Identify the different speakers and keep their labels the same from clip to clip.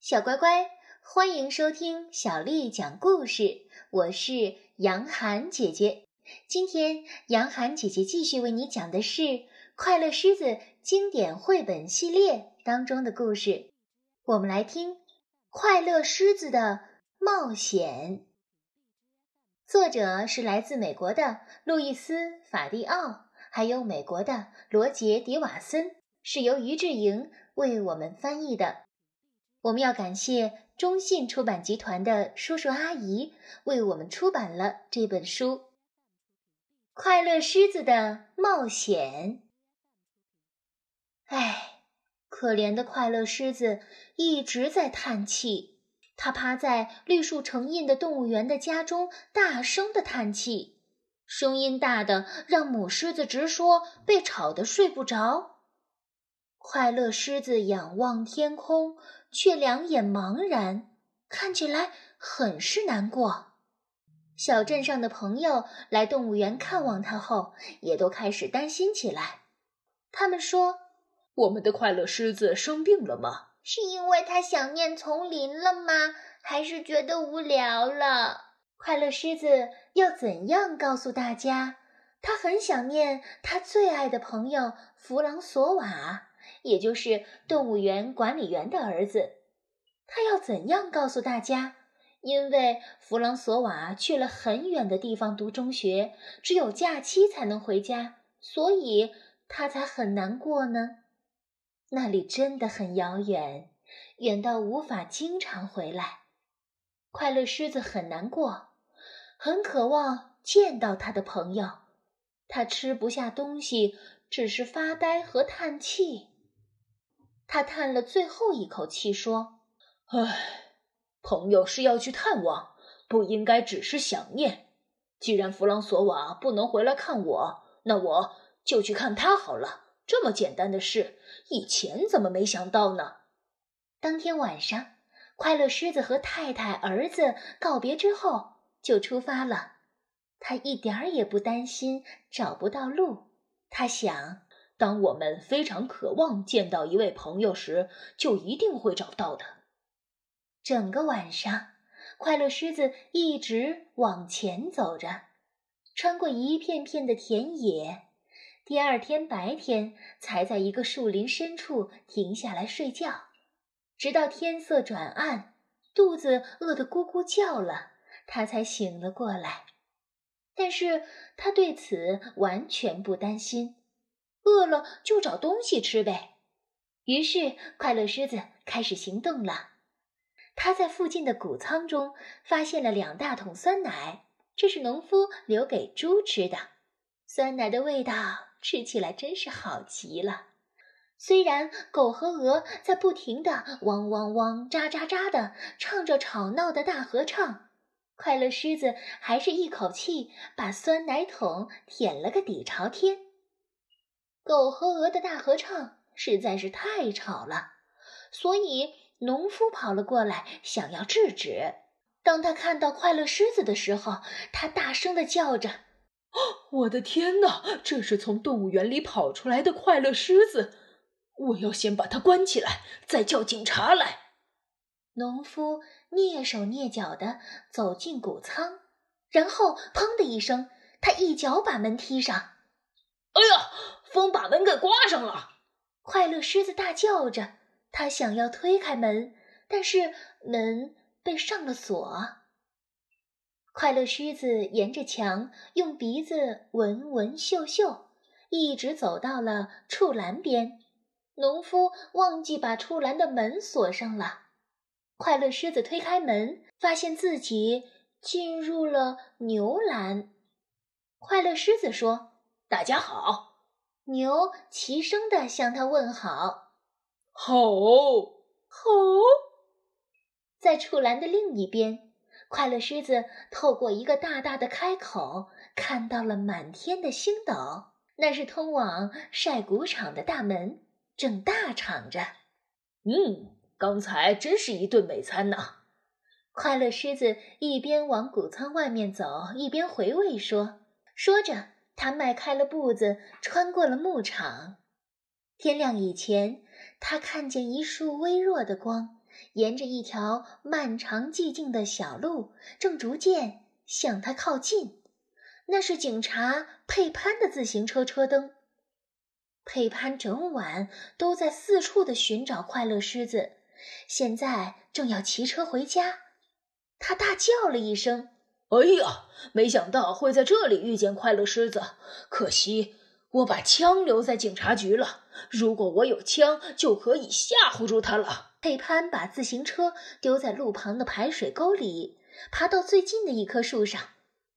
Speaker 1: 小乖乖，欢迎收听小丽讲故事。我是杨涵姐姐。今天，杨涵姐姐继续为你讲的是《快乐狮子》经典绘本系列当中的故事。我们来听《快乐狮子的冒险》。作者是来自美国的路易斯·法蒂奥，还有美国的罗杰·迪瓦森，是由于志莹为我们翻译的。我们要感谢中信出版集团的叔叔阿姨为我们出版了这本书《快乐狮子的冒险》。唉，可怜的快乐狮子一直在叹气，它趴在绿树成荫的动物园的家中，大声的叹气，声音大的让母狮子直说被吵得睡不着。快乐狮子仰望天空。却两眼茫然，看起来很是难过。小镇上的朋友来动物园看望他后，也都开始担心起来。他们说：“
Speaker 2: 我们的快乐狮子生病了吗？
Speaker 3: 是因为它想念丛林了吗？还是觉得无聊了？”
Speaker 1: 快乐狮子要怎样告诉大家，他很想念他最爱的朋友弗朗索瓦？也就是动物园管理员的儿子，他要怎样告诉大家？因为弗朗索瓦去了很远的地方读中学，只有假期才能回家，所以他才很难过呢。那里真的很遥远，远到无法经常回来。快乐狮子很难过，很渴望见到他的朋友。他吃不下东西，只是发呆和叹气。他叹了最后一口气，说：“
Speaker 2: 唉，朋友是要去探望，不应该只是想念。既然弗朗索瓦不能回来看我，那我就去看他好了。这么简单的事，以前怎么没想到呢？”
Speaker 1: 当天晚上，快乐狮子和太太、儿子告别之后就出发了。他一点儿也不担心找不到路。他想。
Speaker 2: 当我们非常渴望见到一位朋友时，就一定会找到的。
Speaker 1: 整个晚上，快乐狮子一直往前走着，穿过一片片的田野。第二天白天，才在一个树林深处停下来睡觉，直到天色转暗，肚子饿得咕咕叫了，他才醒了过来。但是他对此完全不担心。饿了就找东西吃呗。于是，快乐狮子开始行动了。他在附近的谷仓中发现了两大桶酸奶，这是农夫留给猪吃的。酸奶的味道吃起来真是好极了。虽然狗和鹅在不停的汪汪汪、喳喳喳的唱着吵闹的大合唱，快乐狮子还是一口气把酸奶桶舔了个底朝天。狗和鹅的大合唱实在是太吵了，所以农夫跑了过来，想要制止。当他看到快乐狮子的时候，他大声的叫着：“
Speaker 2: 我的天哪！这是从动物园里跑出来的快乐狮子！我要先把它关起来，再叫警察来。”
Speaker 1: 农夫蹑手蹑脚的走进谷仓，然后砰的一声，他一脚把门踢上。
Speaker 2: “哎呀！”风把门给刮上了！
Speaker 1: 快乐狮子大叫着，他想要推开门，但是门被上了锁。快乐狮子沿着墙用鼻子闻闻嗅嗅，一直走到了畜栏边。农夫忘记把畜栏的门锁上了。快乐狮子推开门，发现自己进入了牛栏。快乐狮子说：“
Speaker 2: 大家好。”
Speaker 1: 牛齐声地向他问好，
Speaker 2: 吼吼！
Speaker 1: 在畜栏的另一边，快乐狮子透过一个大大的开口，看到了满天的星斗，那是通往晒谷场的大门，正大敞着。
Speaker 2: 嗯，刚才真是一顿美餐呢！
Speaker 1: 快乐狮子一边往谷仓外面走，一边回味说，说着。他迈开了步子，穿过了牧场。天亮以前，他看见一束微弱的光，沿着一条漫长寂静的小路，正逐渐向他靠近。那是警察佩潘的自行车车灯。佩潘整晚都在四处的寻找快乐狮子，现在正要骑车回家。他大叫了一声：“
Speaker 2: 哎呀！没想到会在这里遇见快乐狮子，可惜我把枪留在警察局了。如果我有枪，就可以吓唬住他了。”
Speaker 1: 佩潘把自行车丢在路旁的排水沟里，爬到最近的一棵树上。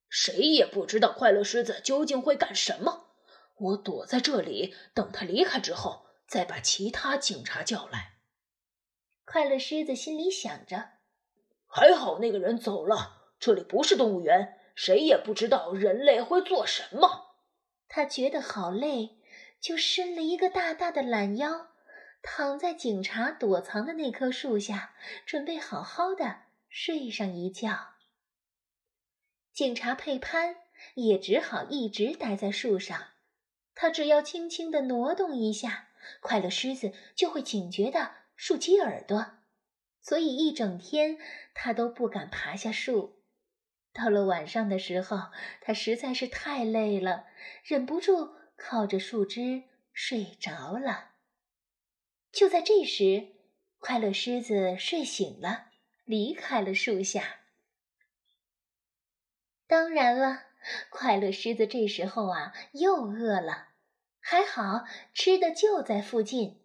Speaker 2: 谁也不知道快乐狮子究竟会干什么。我躲在这里，等他离开之后，再把其他警察叫来。
Speaker 1: 快乐狮子心里想着：“
Speaker 2: 还好那个人走了，这里不是动物园，谁也不知道人类会做什么。”
Speaker 1: 他觉得好累，就伸了一个大大的懒腰，躺在警察躲藏的那棵树下，准备好好的睡上一觉。警察佩潘也只好一直待在树上。他只要轻轻地挪动一下，快乐狮子就会警觉地竖起耳朵，所以一整天他都不敢爬下树。到了晚上的时候，他实在是太累了，忍不住靠着树枝睡着了。就在这时，快乐狮子睡醒了，离开了树下。当然了。快乐狮子这时候啊，又饿了，还好吃的就在附近。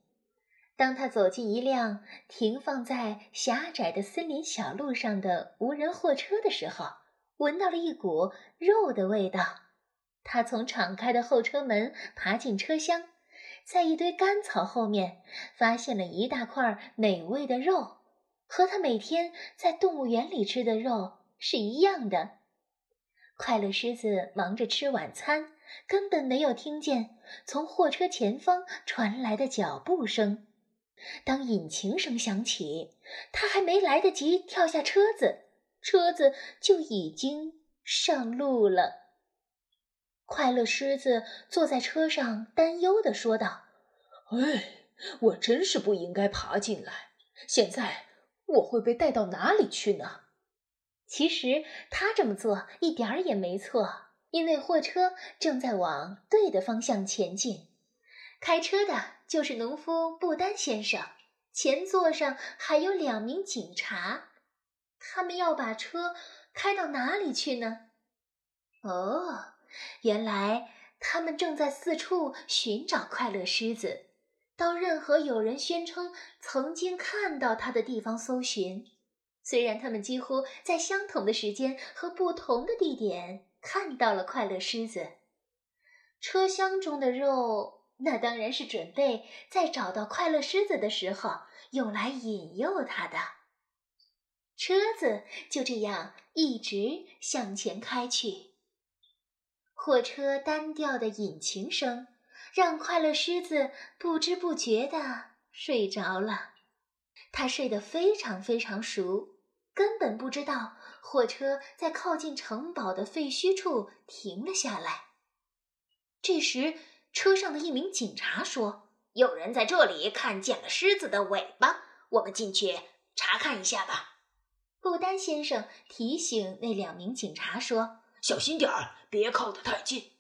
Speaker 1: 当他走进一辆停放在狭窄的森林小路上的无人货车的时候，闻到了一股肉的味道。他从敞开的后车门爬进车厢，在一堆干草后面发现了一大块美味的肉，和他每天在动物园里吃的肉是一样的。快乐狮子忙着吃晚餐，根本没有听见从货车前方传来的脚步声。当引擎声响起，他还没来得及跳下车子，车子就已经上路了。快乐狮子坐在车上，担忧地说道：“
Speaker 2: 哎，我真是不应该爬进来。现在我会被带到哪里去呢？”
Speaker 1: 其实他这么做一点儿也没错，因为货车正在往对的方向前进。开车的就是农夫布丹先生，前座上还有两名警察。他们要把车开到哪里去呢？哦，原来他们正在四处寻找快乐狮子，到任何有人宣称曾经看到它的地方搜寻。虽然他们几乎在相同的时间和不同的地点看到了快乐狮子，车厢中的肉那当然是准备在找到快乐狮子的时候用来引诱它的。车子就这样一直向前开去，货车单调的引擎声让快乐狮子不知不觉地睡着了，它睡得非常非常熟。根本不知道火车在靠近城堡的废墟处停了下来。这时，车上的一名警察说：“
Speaker 3: 有人在这里看见了狮子的尾巴，我们进去查看一下吧。”
Speaker 1: 布丹先生提醒那两名警察说：“
Speaker 2: 小心点儿，别靠得太近。”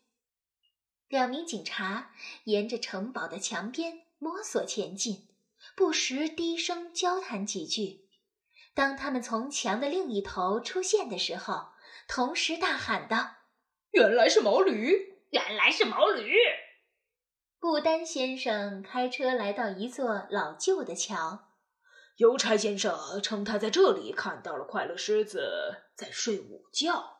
Speaker 1: 两名警察沿着城堡的墙边摸索前进，不时低声交谈几句。当他们从墙的另一头出现的时候，同时大喊道：“
Speaker 2: 原来是毛驴！
Speaker 3: 原来是毛驴！”
Speaker 1: 布丹先生开车来到一座老旧的桥。
Speaker 2: 邮差先生称他在这里看到了快乐狮子在睡午觉。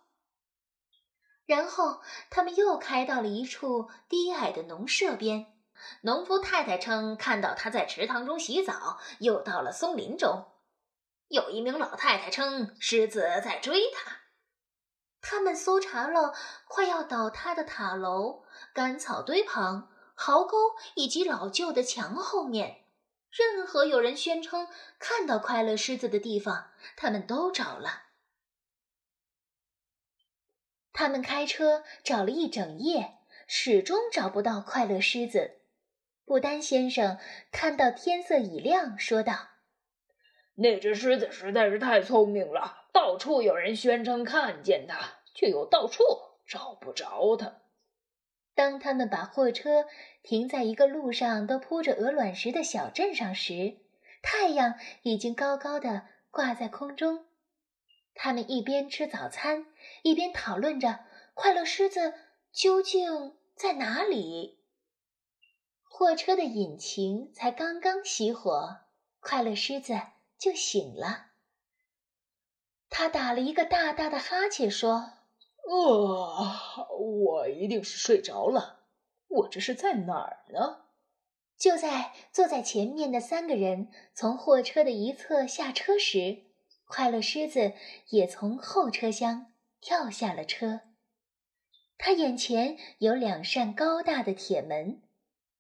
Speaker 1: 然后他们又开到了一处低矮的农舍边。
Speaker 3: 农夫太太称看到他在池塘中洗澡，又到了松林中。有一名老太太称，狮子在追她。
Speaker 1: 他们搜查了快要倒塌的塔楼、干草堆旁、壕沟以及老旧的墙后面，任何有人宣称看到快乐狮子的地方，他们都找了。他们开车找了一整夜，始终找不到快乐狮子。布丹先生看到天色已亮，说道。
Speaker 2: 那只狮子实在是太聪明了，到处有人宣称看见它，却又到处找不着它。
Speaker 1: 当他们把货车停在一个路上都铺着鹅卵石的小镇上时，太阳已经高高的挂在空中。他们一边吃早餐，一边讨论着快乐狮子究竟在哪里。货车的引擎才刚刚熄火，快乐狮子就醒了。他打了一个大大的哈欠，说。
Speaker 2: 啊，我一定是睡着了。我这是在哪儿呢？
Speaker 1: 就在坐在前面的三个人从货车的一侧下车时，快乐狮子也从后车厢跳下了车。他眼前有两扇高大的铁门，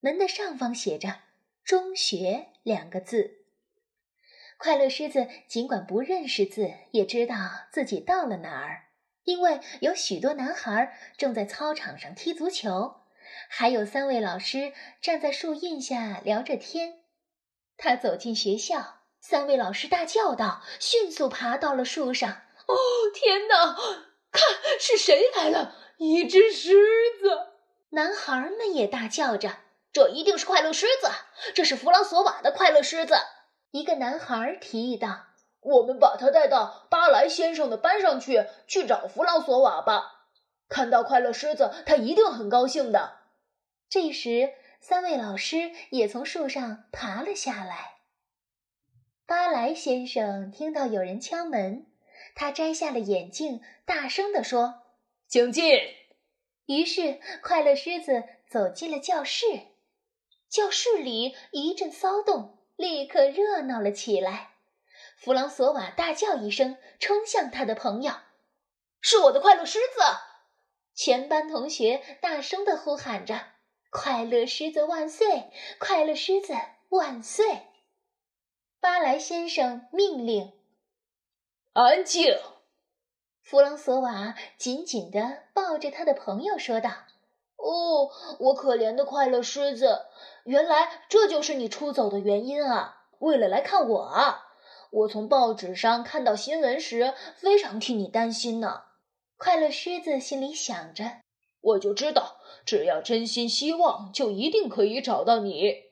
Speaker 1: 门的上方写着“中学”两个字。快乐狮子尽管不认识字，也知道自己到了哪儿。因为有许多男孩正在操场上踢足球，还有三位老师站在树荫下聊着天。他走进学校，三位老师大叫道：“迅速爬到了树上。”“
Speaker 2: 哦，天哪！看是谁来了？一只狮子！”
Speaker 1: 男孩们也大叫着：“
Speaker 3: 这一定是快乐狮子！这是弗朗索瓦的快乐狮子！”
Speaker 1: 一个男孩提议道。
Speaker 2: 我们把他带到巴莱先生的班上去，去找弗朗索瓦吧。看到快乐狮子，他一定很高兴的。
Speaker 1: 这时，三位老师也从树上爬了下来。巴莱先生听到有人敲门，他摘下了眼镜，大声地说：“
Speaker 2: 请进。”
Speaker 1: 于是，快乐狮子走进了教室。教室里一阵骚动，立刻热闹了起来。弗朗索瓦大叫一声，冲向他的朋友：“
Speaker 3: 是我的快乐狮子！”
Speaker 1: 全班同学大声地呼喊着：“快乐狮子万岁！快乐狮子万岁！”巴莱先生命令：“
Speaker 2: 安静！”
Speaker 1: 弗朗索瓦紧紧地抱着他的朋友说道：“
Speaker 3: 哦，我可怜的快乐狮子，原来这就是你出走的原因啊！为了来看我啊！”我从报纸上看到新闻时，非常替你担心呢。
Speaker 1: 快乐狮子心里想着：“
Speaker 2: 我就知道，只要真心希望，就一定可以找到你。”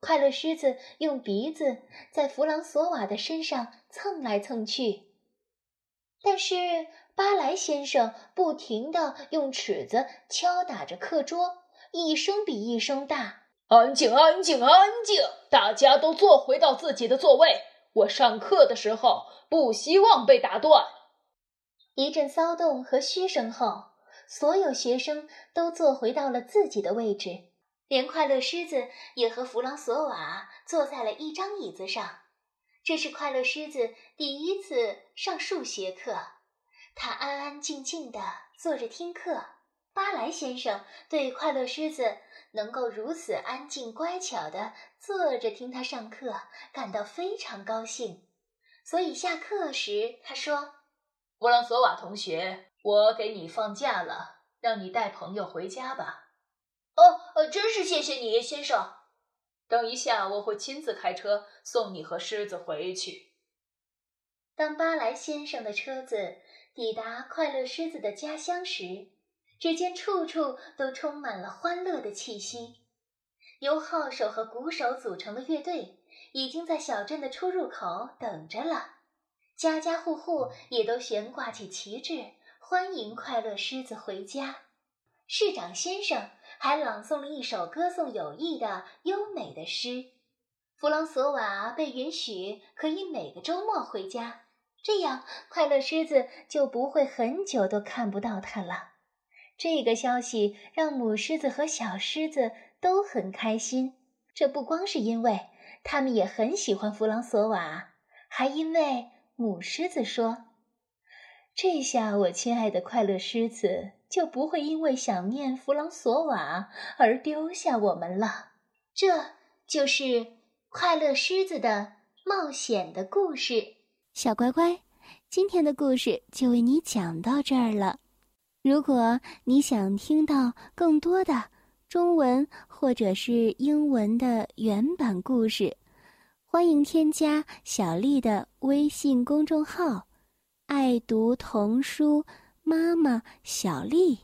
Speaker 1: 快乐狮子用鼻子在弗朗索瓦的身上蹭来蹭去，但是巴莱先生不停地用尺子敲打着课桌，一声比一声大。
Speaker 2: 安静，安静，安静！大家都坐回到自己的座位。我上课的时候不希望被打断。
Speaker 1: 一阵骚动和嘘声后，所有学生都坐回到了自己的位置，连快乐狮子也和弗朗索瓦坐在了一张椅子上。这是快乐狮子第一次上数学课，他安安静静地坐着听课。巴莱先生对快乐狮子。能够如此安静乖巧的坐着听他上课，感到非常高兴。所以下课时，他说：“
Speaker 2: 弗朗索瓦同学，我给你放假了，让你带朋友回家吧。”“
Speaker 3: 哦，呃，真是谢谢你，先生。”“
Speaker 2: 等一下，我会亲自开车送你和狮子回去。”
Speaker 1: 当巴莱先生的车子抵达快乐狮子的家乡时，只见处处都充满了欢乐的气息，由号手和鼓手组成的乐队已经在小镇的出入口等着了。家家户户也都悬挂起旗帜，欢迎快乐狮子回家。市长先生还朗诵了一首歌颂友谊的优美的诗。弗朗索瓦被允许可以每个周末回家，这样快乐狮子就不会很久都看不到他了。这个消息让母狮子和小狮子都很开心。这不光是因为他们也很喜欢弗朗索瓦，还因为母狮子说：“这下我亲爱的快乐狮子就不会因为想念弗朗索瓦而丢下我们了。”这就是快乐狮子的冒险的故事。
Speaker 4: 小乖乖，今天的故事就为你讲到这儿了。如果你想听到更多的中文或者是英文的原版故事，
Speaker 1: 欢迎添加小丽的微信公众号“爱读童书妈妈小丽”。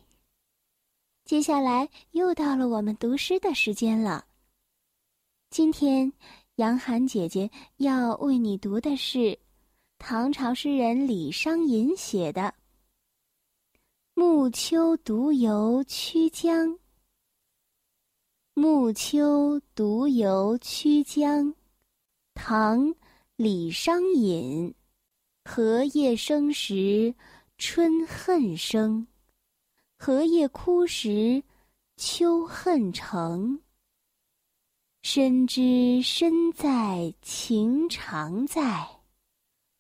Speaker 1: 接下来又到了我们读诗的时间了。今天，杨涵姐姐要为你读的是唐朝诗人李商隐写的《暮秋独游曲江》。暮秋独游曲江。唐·李商隐，荷叶生时春恨生，荷叶枯时秋恨成。深知身在情长在，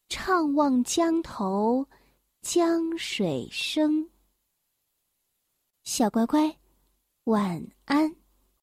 Speaker 1: 怅望江头江水声。小乖乖，晚安。